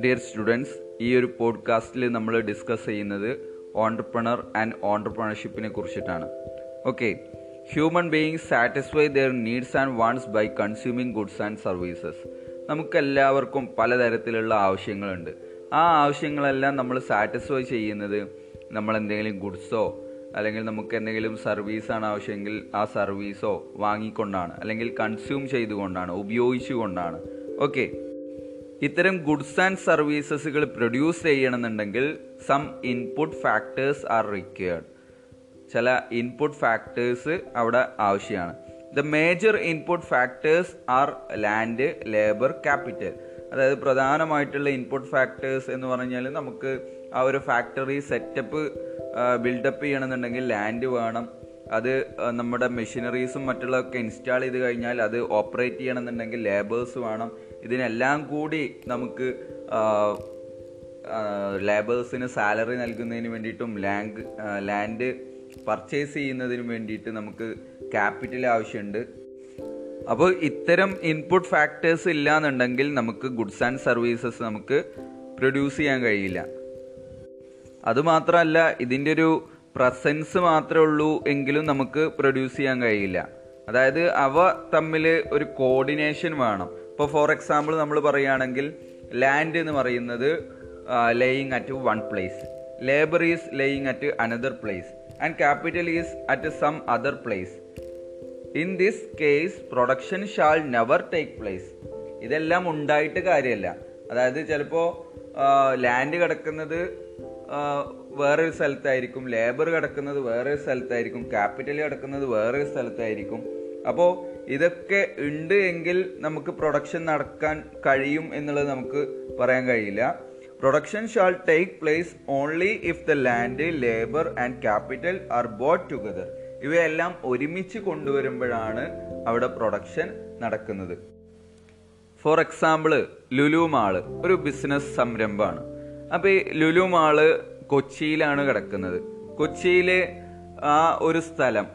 Dear students ഈ ഒരു പോഡ്കാസ്റ്റിൽ നമ്മൾ ഡിസ്കസ് ചെയ്യുന്നത് ഓണ്ടർപ്രണർ ആൻഡ് ഓണ്ടർപ്രണർഷിപ്പിനെ കുറിച്ചിട്ടാണ്. Okay human being satisfy their needs and wants by consuming goods and services നമുക്കെല്ലാവർക്കും പലതരത്തിലുള്ള ആവശ്യങ്ങളുണ്ട്. ആ ആവശ്യങ്ങളെല്ലാം നമ്മൾ സാറ്റിസ്ഫൈ ചെയ്യുന്നത് നമ്മൾ എന്തെങ്കിലും ഗുഡ്സോ അല്ലെങ്കിൽ നമുക്ക് എന്തെങ്കിലും സർവീസാണ് ആവശ്യമെങ്കിൽ ആ സർവീസോ വാങ്ങിക്കൊണ്ടാണ് അല്ലെങ്കിൽ കൺസ്യൂം ചെയ്തുകൊണ്ടാണ് ഉപയോഗിച്ചുകൊണ്ടാണ്. ഓക്കെ ഇത്തരം ഗുഡ്സ് ആൻഡ് സർവീസസുകൾ പ്രൊഡ്യൂസ് ചെയ്യണമെന്നുണ്ടെങ്കിൽ some input factors are required ചില ഇൻപുട്ട് ഫാക്ടേഴ്സ് അവിടെ ആവശ്യമാണ്. The major input factors are land labour capital അതായത് പ്രധാനമായിട്ടുള്ള ഇൻപുട്ട് ഫാക്ടേഴ്സ് എന്ന് പറഞ്ഞാൽ നമുക്ക് ആ ഒരു ഫാക്ടറി സെറ്റപ്പ് ബിൽഡപ്പ് ചെയ്യണമെന്നുണ്ടെങ്കിൽ ലാൻഡ് വേണം. അത് നമ്മുടെ മെഷീനറീസും മറ്റുള്ളതൊക്കെ ഇൻസ്റ്റാൾ ചെയ്ത് കഴിഞ്ഞാൽ അത് ഓപ്പറേറ്റ് ചെയ്യണമെന്നുണ്ടെങ്കിൽ ലേബേഴ്സ് വേണം. ഇതിനെല്ലാം കൂടി നമുക്ക് ലേബേഴ്സിന് സാലറി നൽകുന്നതിന് വേണ്ടിയിട്ടും ലാൻഡ് ലാൻഡ് പർച്ചേസ് ചെയ്യുന്നതിന് വേണ്ടിയിട്ട് നമുക്ക് ക്യാപിറ്റൽ ആവശ്യമുണ്ട്. അപ്പോൾ ഇത്തരം ഇൻപുട്ട് ഫാക്ടേഴ്സ് ഇല്ലാന്നുണ്ടെങ്കിൽ നമുക്ക് ഗുഡ്സ് ആൻഡ് സർവീസസ് നമുക്ക് പ്രൊഡ്യൂസ് ചെയ്യാൻ കഴിയില്ല. അതുമാത്രമല്ല ഇതിന്റെ ഒരു പ്രസൻസ് മാത്രമേ ഉള്ളൂ എങ്കിലും നമുക്ക് പ്രൊഡ്യൂസ് ചെയ്യാൻ കഴിയില്ല. അതായത് അവ തമ്മിൽ ഒരു കോർഡിനേഷൻ വേണം. ഇപ്പോൾ ഫോർ എക്സാമ്പിൾ നമ്മൾ പറയുകയാണെങ്കിൽ ലാൻഡ് എന്ന് പറയുന്നത് laying at one place labour is laying at another place and capital is at some other place in this case production shall never take place ഇതെല്ലാം ഉണ്ടായിട്ട് കാര്യമല്ല. അതായത് ചിലപ്പോൾ ലാൻഡ് കിടക്കുന്നത് വേറൊരു സ്ഥലത്തായിരിക്കും. ലേബർ കിടക്കുന്നത് വേറൊരു സ്ഥലത്തായിരിക്കും. ക്യാപിറ്റൽ കിടക്കുന്നത് വേറൊരു സ്ഥലത്തായിരിക്കും. അപ്പോൾ ഇതൊക്കെ ഉണ്ട് എങ്കിൽ നമുക്ക് പ്രൊഡക്ഷൻ നടക്കാൻ കഴിയും എന്നുള്ളത് നമുക്ക് പറയാൻ കഴിയില്ല. Production shall take place only if the land labour and capital are brought together ഇവയെല്ലാം ഒരുമിച്ച് കൊണ്ടുവരുമ്പോഴാണ് അവിടെ പ്രൊഡക്ഷൻ നടക്കുന്നത്. ഫോർ എക്സാമ്പിൾ ലുലു മാൾ ഒരു ബിസിനസ് സംരംഭമാണ്. അപ്പോൾ ഈ ലുലു മാൾ കൊച്ചിയിലാണ് കിടക്കുന്നത്. കൊച്ചിയിലെ ആ ഒരു സ്ഥലം.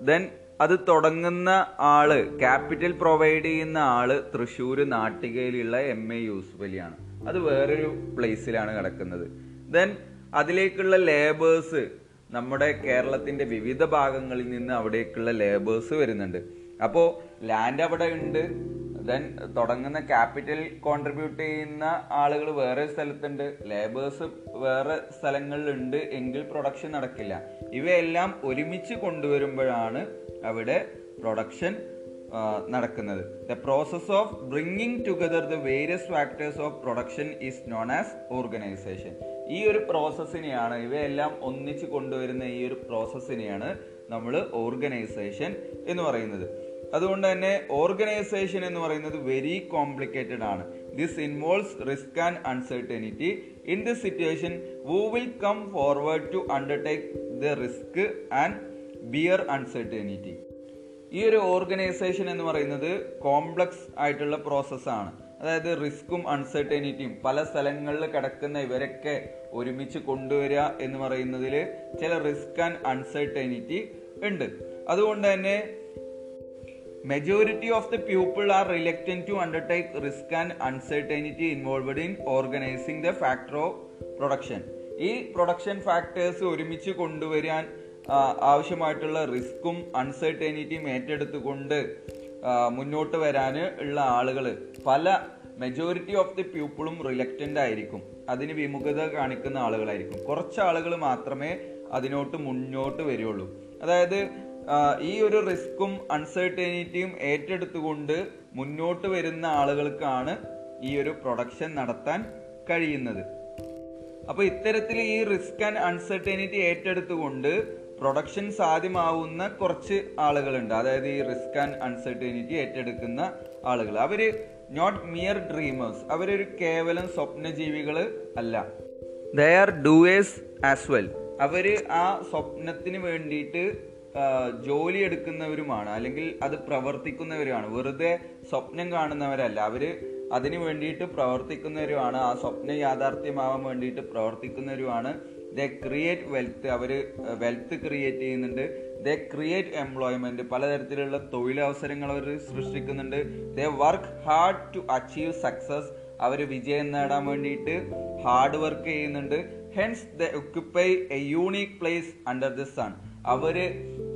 ദെൻ അത് തുടങ്ങുന്ന ആൾ ക്യാപിറ്റൽ പ്രൊവൈഡ് ചെയ്യുന്ന ആൾ തൃശ്ശൂർ നാട്ടികയിലുള്ള എം എ യൂസുഫലിയാണ്. അത് വേറൊരു പ്ലേസിലാണ് കിടക്കുന്നത്. ദെൻ അതിലേക്കുള്ള ലേബേഴ്സ് നമ്മുടെ കേരളത്തിന്റെ വിവിധ ഭാഗങ്ങളിൽ നിന്ന് അവിടേക്കുള്ള ലേബേഴ്സ് വരുന്നുണ്ട്. അപ്പോൾ ലാൻഡ് അവിടെ ഉണ്ട് ദെൻ തുടങ്ങുന്ന ക്യാപിറ്റൽ കോൺട്രിബ്യൂട്ട് ചെയ്യുന്ന ആളുകൾ വേറെ സ്ഥലത്തുണ്ട്. ലേബേഴ്സ് വേറെ സ്ഥലങ്ങളിലുണ്ട് എങ്കിൽ പ്രൊഡക്ഷൻ നടക്കില്ല. ഇവയെല്ലാം ഒരുമിച്ച് കൊണ്ടുവരുമ്പോഴാണ് അവിടെ പ്രൊഡക്ഷൻ നടക്കുന്നത്. The process of bringing together the various factors of production is known as organisation ഈ ഒരു പ്രോസസ്സിനെയാണ് ഇവയെല്ലാം ഒന്നിച്ച് കൊണ്ടുവരുന്ന ഈ ഒരു പ്രോസസ്സിനെയാണ് നമ്മൾ ഓർഗനൈസേഷൻ എന്ന് പറയുന്നത്. അതുകൊണ്ട് തന്നെ ഓർഗനൈസേഷൻ എന്ന് പറയുന്നത് വെരി കോംപ്ലിക്കേറ്റഡ് ആണ്. This involves risk and uncertainty in this situation who will come forward to undertake the risk and bear uncertainty ഈ ഒരു ഓർഗനൈസേഷൻ എന്ന് പറയുന്നത് കോംപ്ലക്സ് ആയിട്ടുള്ള പ്രോസസ്സാണ് അതായത് റിസ്ക്കും അൺസർട്ടനിറ്റിയും പല സ്ഥലങ്ങളിൽ കിടക്കുന്ന ഇവരൊക്കെ ഒരുമിച്ച് കൊണ്ടുവരിക എന്ന് പറയുന്നതിൽ ചില റിസ്ക് ആൻഡ് അൺസർട്ടനിറ്റി ഉണ്ട്. അതുകൊണ്ട് തന്നെ majority of the people are reluctant to undertake risk and uncertainty involved in organising the factor of production ഈ പ്രൊഡക്ഷൻ ഫാക്ടേഴ്സ് ഒരുമിച്ച് കൊണ്ടുവരാൻ ആവശ്യമായിട്ടുള്ള റിസ്ക്കും അൺസർട്ടനിറ്റിയും ഏറ്റെടുത്തുകൊണ്ട് മുന്നോട്ട് വരാൻ ഉള്ള ആളുകൾ പല മെജോറിറ്റി ഓഫ് ദി പീപ്പിളും റിലക്റ്റന്റ് ആയിരിക്കും. അതിന് വിമുഖത കാണിക്കുന്ന ആളുകളായിരിക്കും. കുറച്ച് ആളുകൾ മാത്രമേ അതിനോട്ട് മുന്നോട്ട് വരികയുള്ളൂ അതായത് ഈ ഒരു റിസ്ക്കും അൺസർട്ടനിറ്റിയും ഏറ്റെടുത്തുകൊണ്ട് മുന്നോട്ട് വരുന്ന ആളുകൾക്കാണ് ഈ ഒരു പ്രൊഡക്ഷൻ നടത്താൻ കഴിയുന്നത്. അപ്പോൾ ഇത്തരത്തിൽ ഈ റിസ്ക് ആൻഡ് അൺസർട്ടനിറ്റി ഏറ്റെടുത്തുകൊണ്ട് പ്രൊഡക്ഷൻ സാധ്യമാവുന്ന കുറച്ച് ആളുകളുണ്ട്. അതായത് ഈ റിസ്ക് ആൻഡ് അൺസർട്ടനിറ്റി ഏറ്റെടുക്കുന്ന ആളുകൾ. അവർ നോട്ട് മിയർ ഡ്രീമേഴ്സ് അവരൊരു കേവലം സ്വപ്നജീവികൾ അല്ല. They are doers as well അവർ ആ സ്വപ്നത്തിന് വേണ്ടിയിട്ട് ജോലി എടുക്കുന്നവരുമാണ് അല്ലെങ്കിൽ അത് പ്രവർത്തിക്കുന്നവരുമാണ്. വെറുതെ സ്വപ്നം കാണുന്നവരല്ല. അവർ അതിനു വേണ്ടിയിട്ട് പ്രവർത്തിക്കുന്നവരുമാണ് ആ സ്വപ്നം യാഥാർത്ഥ്യമാവാൻ വേണ്ടിയിട്ട് പ്രവർത്തിക്കുന്നവരുമാണ്. ദ ക്രിയേറ്റ് വെൽത്ത് അവർ വെൽത്ത് ക്രിയേറ്റ് ചെയ്യുന്നുണ്ട്. ദ ക്രിയേറ്റ് എംപ്ലോയ്മെന്റ് പലതരത്തിലുള്ള തൊഴിലവസരങ്ങൾ അവർ സൃഷ്ടിക്കുന്നുണ്ട്. They work hard to achieve success അവർ വിജയം നേടാൻ വേണ്ടിയിട്ട് ഹാർഡ് വർക്ക് ചെയ്യുന്നുണ്ട്. Hence they occupy a unique place under the sun അവർ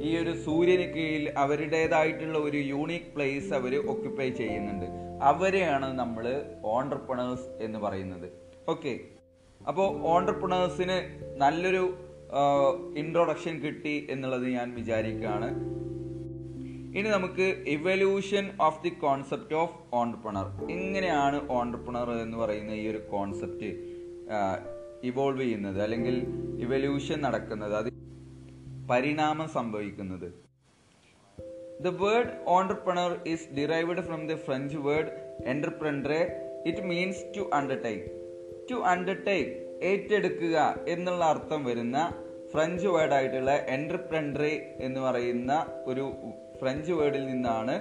ഈ ഒരു സൂര്യന് കീഴിൽ അവരുടേതായിട്ടുള്ള ഒരു യൂണീക് പ്ലേസ് അവർ ഒക്യുപ്പൈ ചെയ്യുന്നുണ്ട്. അവരെയാണ് നമ്മൾ ഓണ്ടർപ്രണേഴ്സ് എന്ന് പറയുന്നത്. ഓക്കെ അപ്പോൾ ഓണ്ടർപ്രണേഴ്സിന് നല്ലൊരു ഇൻട്രൊഡക്ഷൻ കിട്ടി എന്നുള്ളത് ഞാൻ വിചാരിക്കുകയാണ്. ഇനി നമുക്ക് evolution of the concept of entrepreneur എങ്ങനെയാണ് ഓണ്ടർപ്രണർ എന്ന് പറയുന്ന ഈ ഒരു കോൺസെപ്റ്റ് ഇവോൾവ് ചെയ്യുന്നത് അല്ലെങ്കിൽ ഇവല്യൂഷൻ നടക്കുന്നത്. അത് പരിണാമം സംഭവിക്കുന്നത്. The word entrepreneur is derived from the French word entreprendre it means to undertake to undertake ഏറ്റെടുക്കുക എന്നുള്ള അർത്ഥം വരുന്ന ഫ്രഞ്ച് വേർഡായിട്ടുള്ള ആയിട്ടുള്ള എന്റർപ്രണ്ടറെ എന്ന് പറയുന്ന ഒരു ഫ്രഞ്ച് വേർഡിൽ നിന്നാണ്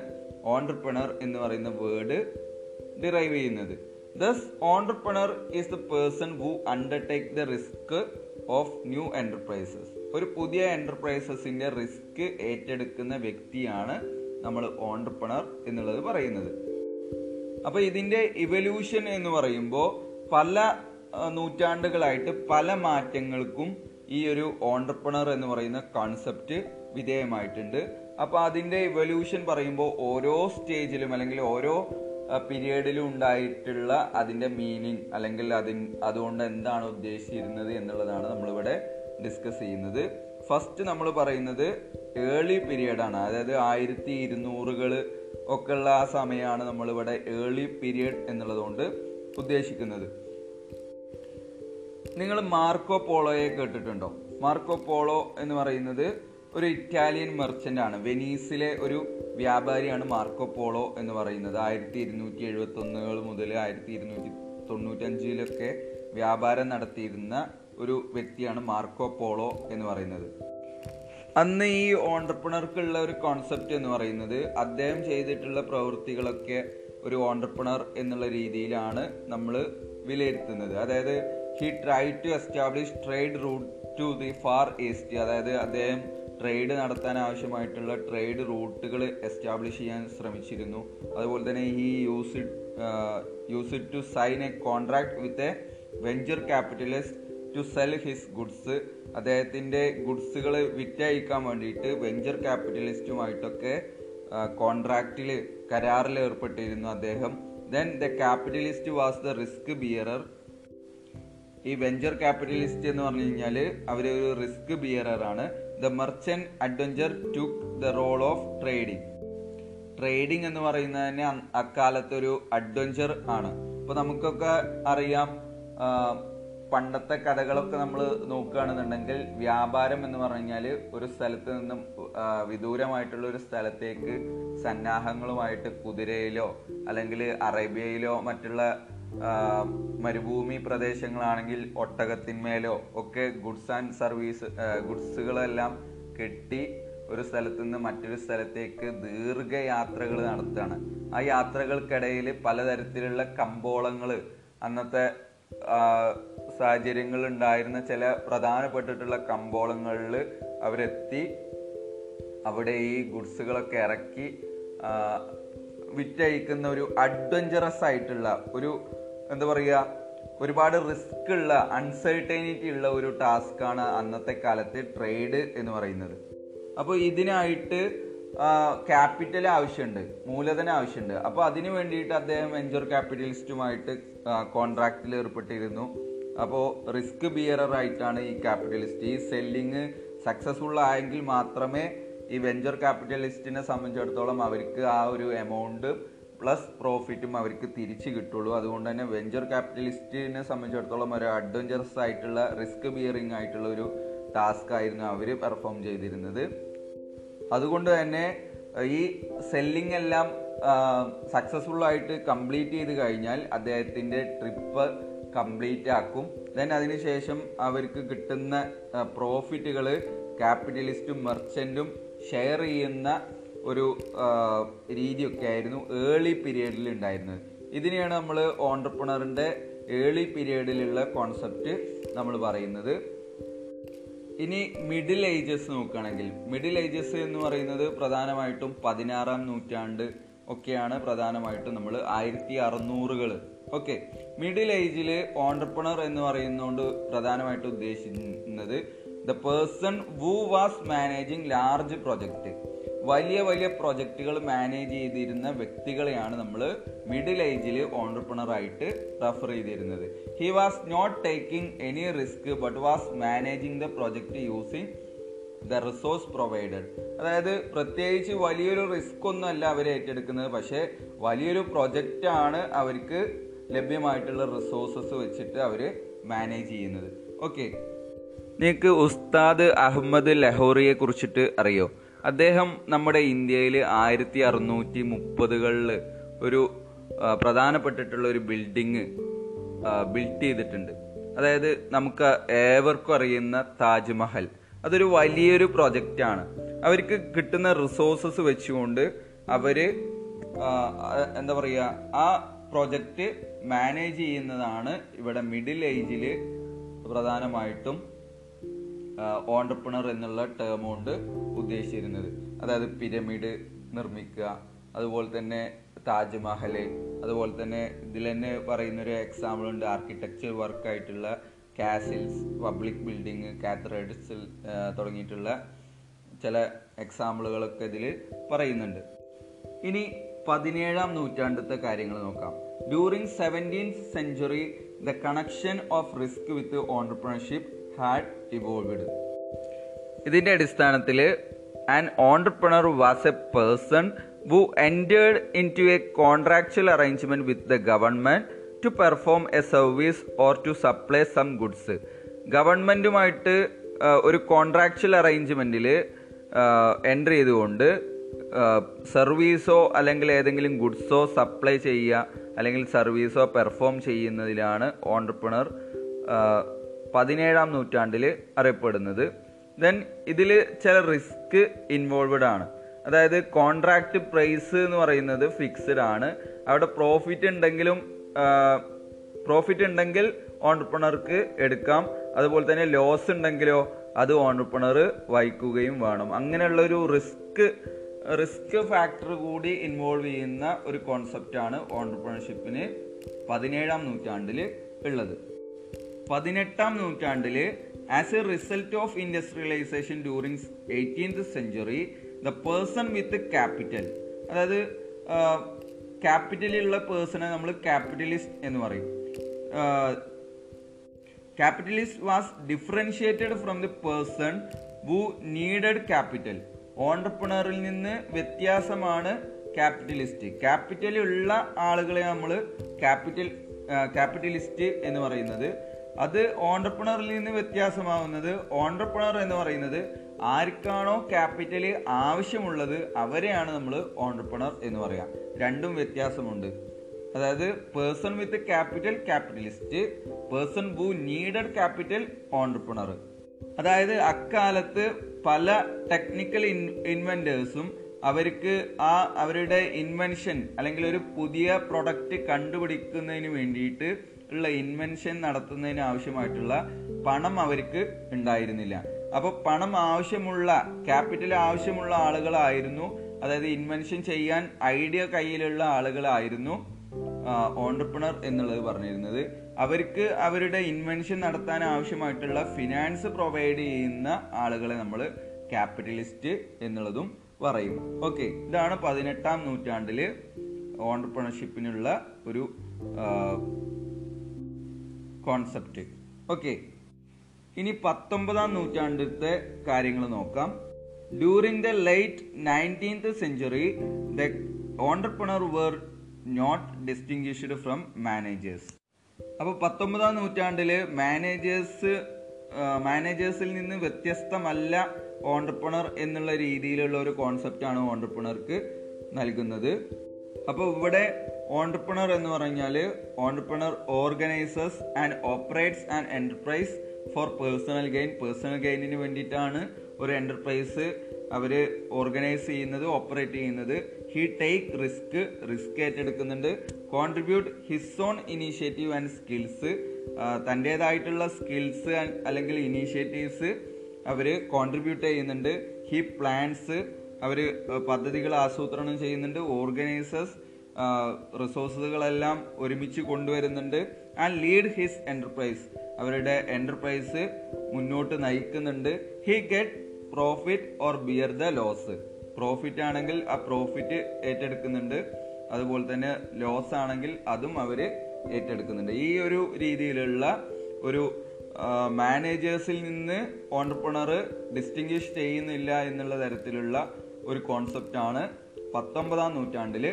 ഓണ്ടർപ്രണർ എന്ന് പറയുന്ന വേർഡ് ഡിറൈവ് ചെയ്യുന്നത്. Thus entrepreneur is the person who undertake the risk of new enterprises ഒരു പുതിയ എന്റർപ്രൈസസിന്റെ റിസ്ക് ഏറ്റെടുക്കുന്ന വ്യക്തിയാണ് നമ്മൾ ഓണ്ടർപ്രണർ എന്നുള്ളത് പറയുന്നത്. അപ്പോൾ ഇതിന്റെ ഇവല്യൂഷൻ എന്ന് പറയുമ്പോൾ പല നൂറ്റാണ്ടുകളായിട്ട് പല മാറ്റങ്ങൾക്കും ഈ ഒരു ഓണ്ടർപ്രണർ എന്ന് പറയുന്ന കോൺസെപ്റ്റ് വിധേയമായിട്ടുണ്ട്. അപ്പോൾ അതിന്റെ ഇവല്യൂഷൻ പറയുമ്പോൾ ഓരോ സ്റ്റേജിലും അല്ലെങ്കിൽ ഓരോ പീരിയഡിലും ഉണ്ടായിട്ടുള്ള അതിന്റെ മീനിങ് അല്ലെങ്കിൽ അതിൻ അതുകൊണ്ട് എന്താണ് ഉദ്ദേശിച്ചിരുന്നത് എന്നുള്ളതാണ് നമ്മളിവിടെ ഡിസ്കസ് ചെയ്യുന്നത്. ഫസ്റ്റ് നമ്മൾ പറയുന്നത് ഏർലി പീരിയഡാണ് അതായത് ആയിരത്തി ഇരുന്നൂറുകൾ ഒക്കെ ഉള്ള ആ സമയമാണ് നമ്മളിവിടെ ഏർലി പീരിയഡ് എന്നുള്ളതുകൊണ്ട് ഉദ്ദേശിക്കുന്നത്. നിങ്ങൾ മാർക്കോ പോളോയെ കേട്ടിട്ടുണ്ടോ? മാർക്കോ പോളോ എന്ന് പറയുന്നത് ഒരു ഇറ്റാലിയൻ മെർച്ചന്റ് ആണ്. വെനീസിലെ ഒരു വ്യാപാരിയാണ് മാർക്കോ പോളോ എന്ന് പറയുന്നത്. ആയിരത്തി ഇരുന്നൂറ്റി എഴുപത്തി ഒന്നുകൾ മുതൽ ആയിരത്തി ഇരുന്നൂറ്റി തൊണ്ണൂറ്റഞ്ചിലൊക്കെ വ്യാപാരം നടത്തിയിരുന്ന ഒരു വ്യക്തിയാണ് മാർക്കോ പോളോ എന്ന് പറയുന്നത്. അന്ന് ഈ ഓണ്ടർപ്രണർക്കുള്ള ഒരു കോൺസെപ്റ്റ് എന്ന് പറയുന്നത് അദ്ദേഹം ചെയ്തിട്ടുള്ള പ്രവൃത്തികളൊക്കെ ഒരു ഓണ്ടർപ്രണർ എന്നുള്ള രീതിയിലാണ് നമ്മൾ വിലയിരുത്തുന്നത്. അതായത് he try to establish trade route to the Far East അതായത് അദ്ദേഹം ട്രേഡ് നടത്താൻ ആവശ്യമായിട്ടുള്ള ട്രേഡ് റൂട്ടുകൾ എസ്റ്റാബ്ലിഷ് ചെയ്യാൻ ശ്രമിച്ചിരുന്നു. അതുപോലെ തന്നെ ഈ used used to sign a contract with a venture capitalist to sell his goods. അദ്ദേഹത്തിന്റെ ഗുഡ്സുകൾ വിറ്റയക്കാൻ വേണ്ടിയിട്ട് വെഞ്ചർ ക്യാപിറ്റലിസ്റ്റുമായിട്ടൊക്കെ കോൺട്രാക്റ്റിൽ കരാറിൽ ഏർപ്പെട്ടിരുന്നു അദ്ദേഹം. Then the capitalist was the risk bearer ഈ വെഞ്ചർ ക്യാപിറ്റലിസ്റ്റ് എന്ന് പറഞ്ഞു കഴിഞ്ഞാൽ അവരൊരു റിസ്ക് ബിയറർ ആണ്. The merchant adventure took the role of trading trading എന്ന് പറയുന്നത് തന്നെ അക്കാലത്ത് ഒരു അഡ്വഞ്ചർ ആണ്. ഇപ്പൊ നമുക്കൊക്കെ അറിയാം പണ്ടത്തെ കഥകളൊക്കെ നമ്മൾ നോക്കുകയാണെന്നുണ്ടെങ്കിൽ വ്യാപാരം എന്ന് പറഞ്ഞാൽ ഒരു സ്ഥലത്ത് നിന്നും വിദൂരമായിട്ടുള്ള ഒരു സ്ഥലത്തേക്ക് സന്നാഹങ്ങളുമായിട്ട് കുതിരയിലോ അല്ലെങ്കിൽ അറേബ്യയിലോ മറ്റുള്ള മരുഭൂമി പ്രദേശങ്ങളാണെങ്കിൽ ഒട്ടകത്തിന്മേലോ ഒക്കെ ഗുഡ്സ് ആൻഡ് സർവീസ് ഗുഡ്സുകളെല്ലാം കെട്ടി ഒരു സ്ഥലത്തു നിന്ന് മറ്റൊരു സ്ഥലത്തേക്ക് ദീർഘയാത്രകൾ നടത്തുകയാണ്. ആ യാത്രകൾക്കിടയിൽ പലതരത്തിലുള്ള കമ്പോളങ്ങൾ അന്നത്തെ സാഹചര്യങ്ങൾ ഉണ്ടായിരുന്ന ചില പ്രധാനപ്പെട്ടിട്ടുള്ള കമ്പോളങ്ങളിൽ അവരെത്തി അവിടെ ഈ ഗുഡ്സുകളൊക്കെ ഇറക്കി വിറ്റഴിക്കുന്ന ഒരു അഡ്വഞ്ചറസ് ആയിട്ടുള്ള ഒരു എന്താ പറയുക ഒരുപാട് റിസ്ക് ഉള്ള അൺസർട്ടനിറ്റി ഉള്ള ഒരു ടാസ്ക് ആണ് അന്നത്തെ കാലത്ത് ട്രേഡ് എന്ന് പറയുന്നത്. അപ്പോൾ ഇതിനായിട്ട് ക്യാപിറ്റൽ ആവശ്യമുണ്ട് മൂലധനം ആവശ്യമുണ്ട്. അപ്പോൾ അതിന് വേണ്ടിയിട്ട് അദ്ദേഹം വെഞ്ചർ ക്യാപിറ്റലിസ്റ്റുമായിട്ട് കോൺട്രാക്റ്റിൽ ഏർപ്പെട്ടിരുന്നു. അപ്പോൾ റിസ്ക് ബിയറർ ആയിട്ടാണ് ഈ ക്യാപിറ്റലിസ്റ്റ് ഈ സെല്ലിങ് സക്സസ്ഫുൾ ആയെങ്കിൽ മാത്രമേ ഈ വെഞ്ചർ ക്യാപിറ്റലിസ്റ്റിനെ സംബന്ധിച്ചിടത്തോളം അവർക്ക് ആ ഒരു എമൗണ്ട് പ്ലസ് പ്രോഫിറ്റും അവർക്ക് തിരിച്ചു കിട്ടുള്ളൂ. അതുകൊണ്ട് തന്നെ വെഞ്ചർ ക്യാപിറ്റലിസ്റ്റിനെ സംബന്ധിച്ചിടത്തോളം ഒരു അഡ്വഞ്ചറസ് ആയിട്ടുള്ള റിസ്ക് ബിയറിംഗ് ആയിട്ടുള്ള ഒരു ടാസ്ക് ആയിരുന്നു അവർ പെർഫോം ചെയ്തിരുന്നത്. അതുകൊണ്ട് തന്നെ ഈ സെല്ലിംഗ് എല്ലാം സക്സസ്ഫുൾ ആയിട്ട് കംപ്ലീറ്റ് ചെയ്ത് കഴിഞ്ഞാൽ അദ്ദേഹത്തിന്റെ ട്രിപ്പ് കംപ്ലീറ്റ് ആക്കും. ദെൻ അതിനുശേഷം അവർക്ക് കിട്ടുന്ന പ്രോഫിറ്റുകൾ ക്യാപിറ്റലിസ്റ്റും മെർച്ചന്റും ഷെയർ ചെയ്യുന്ന ഒരു രീതിയൊക്കെ ആയിരുന്നു ഏർലി പീരീഡിൽ ഉണ്ടായിരുന്നത് ഇതിനെയാണ് നമ്മൾ ഓണ്ടർപ്രണറിന്റെ ഏർലി പീരീഡിലുള്ള കോൺസെപ്റ്റ് നമ്മൾ പറയുന്നത്. ഇനി മിഡിൽ ഏജസ് നോക്കുകയാണെങ്കിൽ മിഡിൽ ഏജസ് എന്ന് പറയുന്നത് പ്രധാനമായിട്ടും പതിനാറാം നൂറ്റാണ്ട് ഒക്കെയാണ് പ്രധാനമായിട്ടും നമ്മൾ ആയിരത്തി അറുന്നൂറുകൾ ഓക്കെ മിഡിൽ ഏജിൽ ഓണ്ടർപ്രണർ എന്ന് പറയുന്നതുകൊണ്ട് പ്രധാനമായിട്ടും ഉദ്ദേശിക്കുന്നത് the person who was managing large project വലിയ വലിയ പ്രൊജക്റ്റുകൾ മാനേജ് ചെയ്തിരുന്ന വ്യക്തികളെയാണ് നമ്മൾ മിഡിൽ ഏജിൽ ഓണ്ടർപ്രണറായിട്ട് റെഫർ ചെയ്തിരുന്നത്. He was not taking any risk but was managing the project using the resource provided അതായത് പ്രത്യേകിച്ച് വലിയൊരു റിസ്ക് ഒന്നുമല്ല അവർ ഏറ്റെടുക്കുന്നത് പക്ഷേ വലിയൊരു പ്രൊജക്റ്റാണ് അവർക്ക് ലഭ്യമായിട്ടുള്ള റിസോഴ്സസ് വെച്ചിട്ട് അവർ മാനേജ് ചെയ്യുന്നത്. ഓക്കെ നിങ്ങൾക്ക് ഉസ്താദ് അഹമ്മദ് ലഹോറിയെ കുറിച്ചിട്ട് അറിയോ? അദ്ദേഹം നമ്മുടെ ഇന്ത്യയിൽ ആയിരത്തി അറുന്നൂറ്റി മുപ്പതുകളിൽ ഒരു പ്രധാനപ്പെട്ടിട്ടുള്ള ഒരു ബിൽഡിങ് ബിൽഡ് ചെയ്തിട്ടുണ്ട്. അതായത് നമുക്ക് ഏവർക്കും അറിയുന്ന താജ്മഹൽ. അതൊരു വലിയൊരു പ്രൊജക്റ്റാണ്. അവർക്ക് കിട്ടുന്ന റിസോഴ്സസ് വെച്ചുകൊണ്ട് ആ, എന്താ പറയുക ആ പ്രൊജക്റ്റ് മാനേജ് ചെയ്യുന്നതാണ് ഇവിടെ മിഡിൽ ഏജിൽ പ്രധാനമായിട്ടും ഓണ്ടർപ്രണർ എന്നുള്ള ടേം കൊണ്ട് ഉദ്ദേശിച്ചിരുന്നത്. അതായത് പിരമിഡ് നിർമ്മിക്കുക അതുപോലെ തന്നെ താജ്മഹൽ അതുപോലെ തന്നെ ഇതിൽ തന്നെ പറയുന്നൊരു എക്സാമ്പിൾ ഉണ്ട് ആർക്കിടെക്ചർ വർക്ക് ആയിട്ടുള്ള കാസിൽസ് പബ്ലിക് ബിൽഡിങ് കാത്തറേഡ്സിൽ തുടങ്ങിയിട്ടുള്ള ചില എക്സാമ്പിളുകളൊക്കെ ഇതിൽ പറയുന്നുണ്ട്. ഇനി പതിനേഴാം നൂറ്റാണ്ടത്തെ കാര്യങ്ങൾ നോക്കാം. During seventeenth century the connection of risk with entrepreneurship had evolved ഇതിന്റെ അടിസ്ഥാനത്തിൽ an entrepreneur was a person who entered into a contractual arrangement with the government to perform a service or to supply some goods ഗവൺമെന്റുമായിട്ട് ഒരു contractual അറേഞ്ച്മെന്റിൽ enter ചെയ്തുകൊണ്ട് സർവീസോ അല്ലെങ്കിൽ ഏതെങ്കിലും ഗുഡ്സോ supply ചെയ്യുക അല്ലെങ്കിൽ സർവീസോ perform ചെയ്യുന്നതിലാണ് entrepreneur പതിനേഴാം നൂറ്റാണ്ടിൽ അറിയപ്പെടുന്നത്. ദെൻ ഇതിൽ ചില റിസ്ക് ഇൻവോൾവഡ് ആണ്. അതായത് കോൺട്രാക്റ്റ് പ്രൈസ് എന്ന് പറയുന്നത് ഫിക്സ്ഡ് ആണ്. അവിടെ പ്രോഫിറ്റ് ഉണ്ടെങ്കിലും പ്രോഫിറ്റ് ഉണ്ടെങ്കിൽ ഓണ്ടർപ്രണർക്ക് എടുക്കാം. അതുപോലെ തന്നെ ലോസ് ഉണ്ടെങ്കിലോ അത് ഓണ്ടർപ്രണർ വഹിക്കുകയും വേണം. അങ്ങനെയുള്ള ഒരു റിസ്ക് റിസ്ക് ഫാക്ടർ കൂടി ഇൻവോൾവ് ചെയ്യുന്ന ഒരു കോൺസെപ്റ്റാണ് ഓണ്ടർപ്രണർഷിപ്പിന് പതിനേഴാം നൂറ്റാണ്ടിൽ ഉള്ളത്. പതിനെട്ടാം നൂറ്റാണ്ടിൽ as a result of industrialisation during eighteenth century the person with capital അതായത് ക്യാപിറ്റലുള്ള പേഴ്സണെ നമ്മൾ ക്യാപിറ്റലിസ്റ്റ് എന്ന് പറയും. Capitalist was differentiated from the person who needed capital ഓണ്ടർപ്രണറിൽ നിന്ന് വ്യത്യാസമാണ് ക്യാപിറ്റലിസ്റ്റ് ക്യാപിറ്റൽ ഉള്ള ആളുകളെ നമ്മൾ ക്യാപിറ്റൽ ക്യാപിറ്റലിസ്റ്റ് എന്ന് പറയുന്നത്. അത് ഓണ്ടർപ്രണറിൽ നിന്ന് വ്യത്യാസമാവുന്നത് ഓണ്ടർപ്രണർ എന്ന് പറയുന്നത് ആർക്കാണോ ക്യാപിറ്റൽ ആവശ്യമുള്ളത് അവരെയാണ് നമ്മൾ ഓണ്ടർപ്രണർ എന്ന് പറയാം. രണ്ടും വ്യത്യാസമുണ്ട്. അതായത് person with capital capitalist person who needed capital entrepreneur അതായത് അക്കാലത്ത് പല ടെക്നിക്കൽ ഇൻവെന്റേഴ്സും അവർക്ക് ആ അവരുടെ ഇൻവെൻഷൻ അല്ലെങ്കിൽ ഒരു പുതിയ പ്രൊഡക്റ്റ് കണ്ടുപിടിക്കുന്നതിന് വേണ്ടിയിട്ട് ഉള്ള ഇൻവെൻഷൻ നടത്തുന്നതിന് ആവശ്യമായിട്ടുള്ള പണം അവർക്ക് ഉണ്ടായിരുന്നില്ല. അപ്പോൾ പണം ആവശ്യമുള്ള ക്യാപിറ്റൽ ആവശ്യമുള്ള ആളുകളായിരുന്നു. അതായത് ഇൻവെൻഷൻ ചെയ്യാൻ ഐഡിയ കയ്യിലുള്ള ആളുകളായിരുന്നു ഓണ്ടർപ്രണർ എന്നുള്ളത് പറഞ്ഞിരുന്നത്. അവർക്ക് അവരുടെ ഇൻവെൻഷൻ നടത്താൻ ആവശ്യമായിട്ടുള്ള ഫിനാൻസ് പ്രൊവൈഡ് ചെയ്യുന്ന ആളുകളെ നമ്മൾ ക്യാപിറ്റലിസ്റ്റ് എന്നുള്ളതും പറയും. ഓക്കെ ഇതാണ് പതിനെട്ടാം നൂറ്റാണ്ടിൽ ഓണ്ടർപ്രണർഷിപ്പിനുള്ള ഒരു കോൺസെപ്റ്റ് ഓക്കെ ഇനി പത്തൊമ്പതാം നൂറ്റാണ്ടിലത്തെ കാര്യങ്ങൾ നോക്കാം. During the late nineteenth century the entrepreneur were not distinguished from managers അപ്പോൾ പത്തൊമ്പതാം നൂറ്റാണ്ടിൽ മാനേജേഴ്സ് മാനേജേഴ്സിൽ നിന്ന് വ്യത്യസ്തമല്ല ഓണ്ടർപ്രണർ എന്നുള്ള രീതിയിലുള്ള ഒരു കോൺസെപ്റ്റാണ് ഓണ്ടർപ്രണർക്ക് നൽകുന്നത്. അപ്പോൾ ഇവിടെ ഓണ്ടർപ്രണർ എന്ന് പറഞ്ഞാൽ entrepreneur organises and operates and enterprise for personal gain personal ഗെയിനിന് വേണ്ടിയിട്ടാണ് ഒരു എന്റർപ്രൈസ് അവർ ഓർഗനൈസ് ചെയ്യുന്നത് ഓപ്പറേറ്റ് ചെയ്യുന്നത്. He take risk risk ഏറ്റെടുക്കുന്നുണ്ട്. Contribute his own initiative and skills തന്റേതായിട്ടുള്ള skills അല്ലെങ്കിൽ ഇനീഷ്യേറ്റീവ്സ് അവർ കോൺട്രിബ്യൂട്ട് ചെയ്യുന്നുണ്ട്. ഹി പ്ലാൻസ് അവർ പദ്ധതികൾ ആസൂത്രണം ചെയ്യുന്നുണ്ട്. ഓർഗനൈസേഴ്സ് റിസോഴ്സുകളെല്ലാം ഒരുമിച്ച് കൊണ്ടുവരുന്നുണ്ട്. ആൻഡ് ലീഡ് ഹിസ് എന്റർപ്രൈസ് അവരുടെ എന്റർപ്രൈസ് മുന്നോട്ട് നയിക്കുന്നുണ്ട്. He get profit or bear the loss profit ആണെങ്കിൽ ആ പ്രോഫിറ്റ് ഏറ്റെടുക്കുന്നുണ്ട്. അതുപോലെ തന്നെ ലോസ് ആണെങ്കിൽ അതും അവർ ഏറ്റെടുക്കുന്നുണ്ട്. ഈ ഒരു രീതിയിലുള്ള ഒരു മാനേജേഴ്സിൽ നിന്ന് ഓണ്ടർപ്രണർ ഡിസ്റ്റിങ്ഷ് ചെയ്യുന്നില്ല എന്നുള്ള തരത്തിലുള്ള ഒരു കോൺസെപ്റ്റാണ് പത്തൊമ്പതാം നൂറ്റാണ്ടിൽ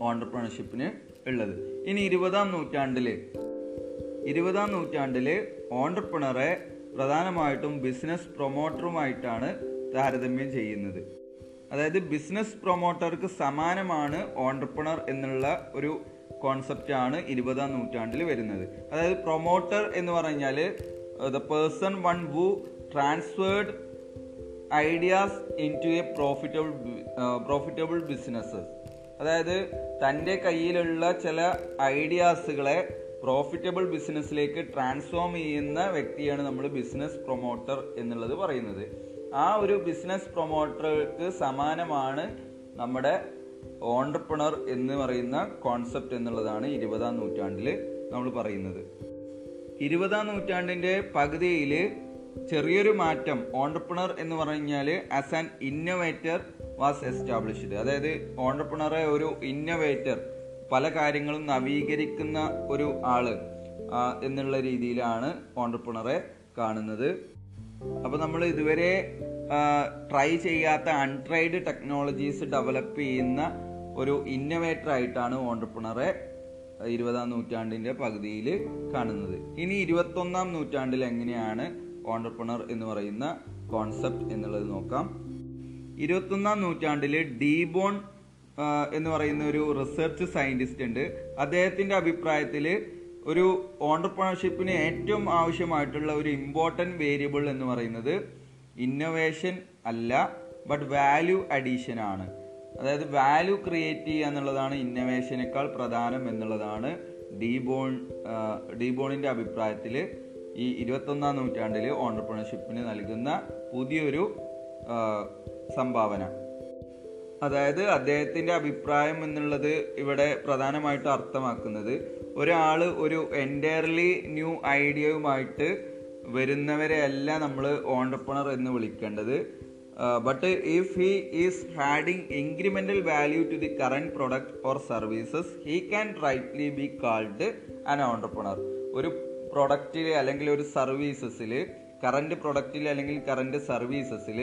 ഓണ്ടർപ്രണർഷിപ്പിന് ഉള്ളത്. ഇനി ഇരുപതാം നൂറ്റാണ്ടിൽ ഇരുപതാം നൂറ്റാണ്ടിൽ ഓണ്ടർപ്രണറെ പ്രധാനമായിട്ടും ബിസിനസ് പ്രൊമോട്ടറുമായിട്ടാണ് താരതമ്യം ചെയ്യുന്നത്. അതായത് ബിസിനസ് പ്രൊമോട്ടർക്ക് സമാനമാണ് ഓണ്ടർപ്രണർ എന്നുള്ള ഒരു കോൺസെപ്റ്റ് ആണ് ഇരുപതാം നൂറ്റാണ്ടിൽ വരുന്നത്. അതായത് പ്രൊമോട്ടർ എന്ന് പറഞ്ഞാൽ the person one who transferred ideas into a profitable profitable businesses അതായത് തന്റെ കയ്യിലുള്ള ചില ഐഡിയാസുകളെ പ്രോഫിറ്റബിൾ ബിസിനസ്സിലേക്ക് ട്രാൻസ്ഫോം ചെയ്യുന്ന വ്യക്തിയാണ് നമ്മൾ ബിസിനസ് പ്രൊമോട്ടർ എന്നുള്ളത് പറയുന്നത്. ആ ഒരു ബിസിനസ് പ്രൊമോട്ടർക്ക് സമാനമാണ് നമ്മുടെ ഓണ്ടർപ്രണർ എന്ന് പറയുന്ന കോൺസെപ്റ്റ് എന്നുള്ളതാണ് ഇരുപതാം നൂറ്റാണ്ടിൽ നമ്മൾ പറയുന്നത്. ഇരുപതാം നൂറ്റാണ്ടിന്റെ പകുതിയിൽ ചെറിയൊരു മാറ്റം ഓണ്ടർപ്രണർ എന്ന് പറഞ്ഞാൽ as an innovator was established അതായത് ഓണ്ടർപ്രണറെ ഒരു ഇന്നോവേറ്റർ പല കാര്യങ്ങളും നവീകരിക്കുന്ന ഒരു ആൾ എന്നുള്ള രീതിയിലാണ് ഓണ്ടർപ്രണറെ കാണുന്നത്. അപ്പൊ നമ്മൾ ഇതുവരെ ട്രൈ ചെയ്യാത്ത അൺട്രൈഡ് ടെക്നോളജീസ് ഡെവലപ്പ് ചെയ്യുന്ന ഒരു ഇന്നോവേറ്റർ ആയിട്ടാണ് ഓണ്ടർപ്രണറെ ഇരുപതാം നൂറ്റാണ്ടിന്റെ പകുതിയിൽ കാണുന്നത്. ഇനി ഇരുപത്തൊന്നാം നൂറ്റാണ്ടിൽ എങ്ങനെയാണ് ഓണ്ടർപ്രണർ എന്ന് പറയുന്ന കോൺസെപ്റ്റ് എന്നുള്ളത് നോക്കാം. ഇരുപത്തൊന്നാം നൂറ്റാണ്ടിൽ ഡീബോൺ ബോൺ എന്ന് പറയുന്ന ഒരു റിസർച്ച് സയന്റിസ്റ്റ് ഉണ്ട്. അദ്ദേഹത്തിന്റെ അഭിപ്രായത്തിൽ ഒരു ഓണ്ടർപ്രണർഷിപ്പിന് ഏറ്റവും ആവശ്യമായിട്ടുള്ള ഒരു ഇമ്പോർട്ടന്റ് വേരിയബിൾ എന്ന് പറയുന്നത് ഇന്നോവേഷൻ അല്ല ബട്ട് വാല്യൂ അഡീഷൻ ആണ്. അതായത് വാല്യൂ ക്രിയേറ്റ് ചെയ്യുക എന്നുള്ളതാണ് ഇന്നോവേഷനേക്കാൾ പ്രധാനം എന്നുള്ളതാണ് ഡീബോൺ ഡീബോണിന്റെ അഭിപ്രായത്തിൽ ഈ ഇരുപത്തൊന്നാം നൂറ്റാണ്ടിൽ ഓണ്ടർപ്രണർഷിപ്പിന് നൽകുന്ന പുതിയൊരു സംഭാവന. അതായത് അദ്ദേഹത്തിന്റെ അഭിപ്രായം എന്നുള്ളത് ഇവിടെ പ്രധാനമായിട്ട് അർത്ഥമാക്കുന്നത് ഒരാൾ ഒരു എന്റയർലി ന്യൂ ഐഡിയയുമായിട്ട് വരുന്നവരെ അല്ല നമ്മൾ ഓണ്ടർപ്രണർ എന്ന് വിളിക്കേണ്ടത്. But if he is adding incremental value to the current product or services he can rightly be called an entrepreneur ഒരു പ്രൊഡക്റ്റിൽ അല്ലെങ്കിൽ ഒരു സർവീസസിൽ കറന്റ് പ്രൊഡക്റ്റിൽ അല്ലെങ്കിൽ കറന്റ് സർവീസസിൽ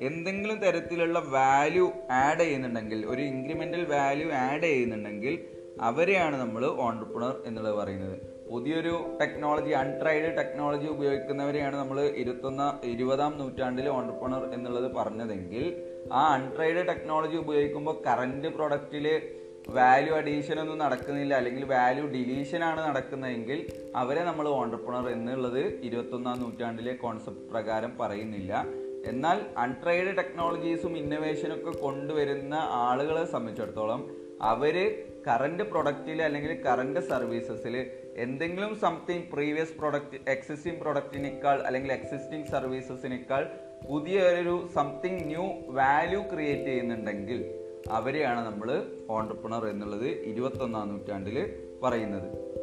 എന്തെങ്കിലും തരത്തിലുള്ള വാല്യൂ ആഡ് ചെയ്യുന്നുണ്ടെങ്കിൽ ഒരു ഇൻക്രിമെന്റൽ വാല്യൂ ആഡ് ചെയ്യുന്നുണ്ടെങ്കിൽ അവരെയാണ് നമ്മൾ ഓണ്ടർപ്രണർ എന്നുള്ളത് പറയുന്നത്. പുതിയൊരു ടെക്നോളജി അൺട്രൈഡ് ടെക്നോളജി ഉപയോഗിക്കുന്നവരെയാണ് നമ്മൾ ഇരുപത്തൊന്ന ഇരുപതാം നൂറ്റാണ്ടിൽ ഓണ്ടർപ്രണർ എന്നുള്ളത് പറഞ്ഞതെങ്കിൽ ആ അൺട്രൈഡ് ടെക്നോളജി ഉപയോഗിക്കുമ്പോൾ കറന്റ് പ്രൊഡക്റ്റിൽ വാല്യൂ അഡീഷൻ ഒന്നും നടക്കുന്നില്ല അല്ലെങ്കിൽ വാല്യൂ ഡിലീഷൻ ആണ് നടക്കുന്നതെങ്കിൽ അവരെ നമ്മൾ ഓണ്ടർപ്രണർ എന്നുള്ളത് ഇരുപത്തൊന്നാം നൂറ്റാണ്ടിലെ കോൺസെപ്റ്റ് പ്രകാരം പറയുന്നില്ല. എന്നാൽ അൺട്രൈഡ് ടെക്നോളജീസും ഇന്നോവേഷനൊക്കെ കൊണ്ടുവരുന്ന ആളുകളെ സംബന്ധിച്ചിടത്തോളം അവർ കറണ്ട് പ്രൊഡക്റ്റിൽ അല്ലെങ്കിൽ കറണ്ട് സർവീസസിൽ എന്തെങ്കിലും സംതിങ് പ്രീവിയസ് പ്രൊഡക്റ്റ് എക്സിസ്റ്റിംഗ് പ്രൊഡക്റ്റിനേക്കാൾ അല്ലെങ്കിൽ എക്സിസ്റ്റിംഗ് സർവീസസിനേക്കാൾ പുതിയ ഒരു സംതിങ് ന്യൂ വാല്യൂ ക്രിയേറ്റ് ചെയ്യുന്നുണ്ടെങ്കിൽ അവരെയാണ് നമ്മൾ ഓണ്ടർപ്രണർ എന്നുള്ളത് ഇരുപത്തൊന്നാം നൂറ്റാണ്ടിൽ പറയുന്നത്.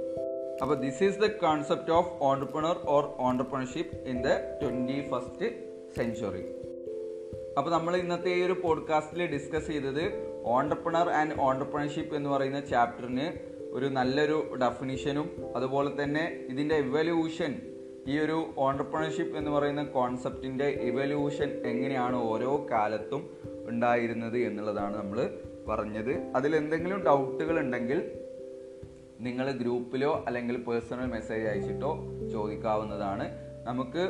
അപ്പോൾ this is the concept of entrepreneur or entrepreneurship in the twenty first century അപ്പോൾ നമ്മൾ ഇന്നത്തെ ഈ ഒരു പോഡ്കാസ്റ്റിൽ ഡിസ്കസ് ചെയ്തത് ഓണ്ടർപ്രണർ ആൻഡ് ഓണ്ടർപ്രണർഷിപ്പ് എന്ന് പറയുന്ന ചാപ്റ്ററിന് ഒരു നല്ലൊരു ഡെഫിനിഷനും അതുപോലെ തന്നെ ഇതിന്റെ ഇവല്യൂഷൻ ഈ ഒരു ഓണ്ടർപ്രണർഷിപ്പ് എന്ന് പറയുന്ന കോൺസെപ്റ്റിന്റെ ഇവല്യൂഷൻ എങ്ങനെയാണ് ഓരോ കാലത്തും ഉണ്ടായിരുന്നത് എന്നുള്ളതാണ് നമ്മൾ പറഞ്ഞത്. അതിൽ എന്തെങ്കിലും ഡൗട്ടുകൾ ഉണ്ടെങ്കിൽ നിങ്ങൾ ഗ്രൂപ്പിലോ അല്ലെങ്കിൽ പേഴ്സണൽ മെസ്സേജ് അയച്ചിട്ടോ ചോദിക്കാവുന്നതാണ്. നമുക്ക്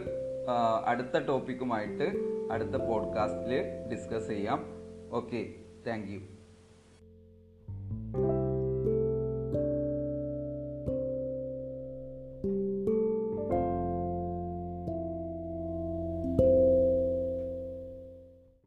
അടുത്ത ടോപ്പിക്കുമായിട്ട് അടുത്ത പോഡ്കാസ്റ്റിൽ ഡിസ്കസ് ചെയ്യാം. Okay Thank you.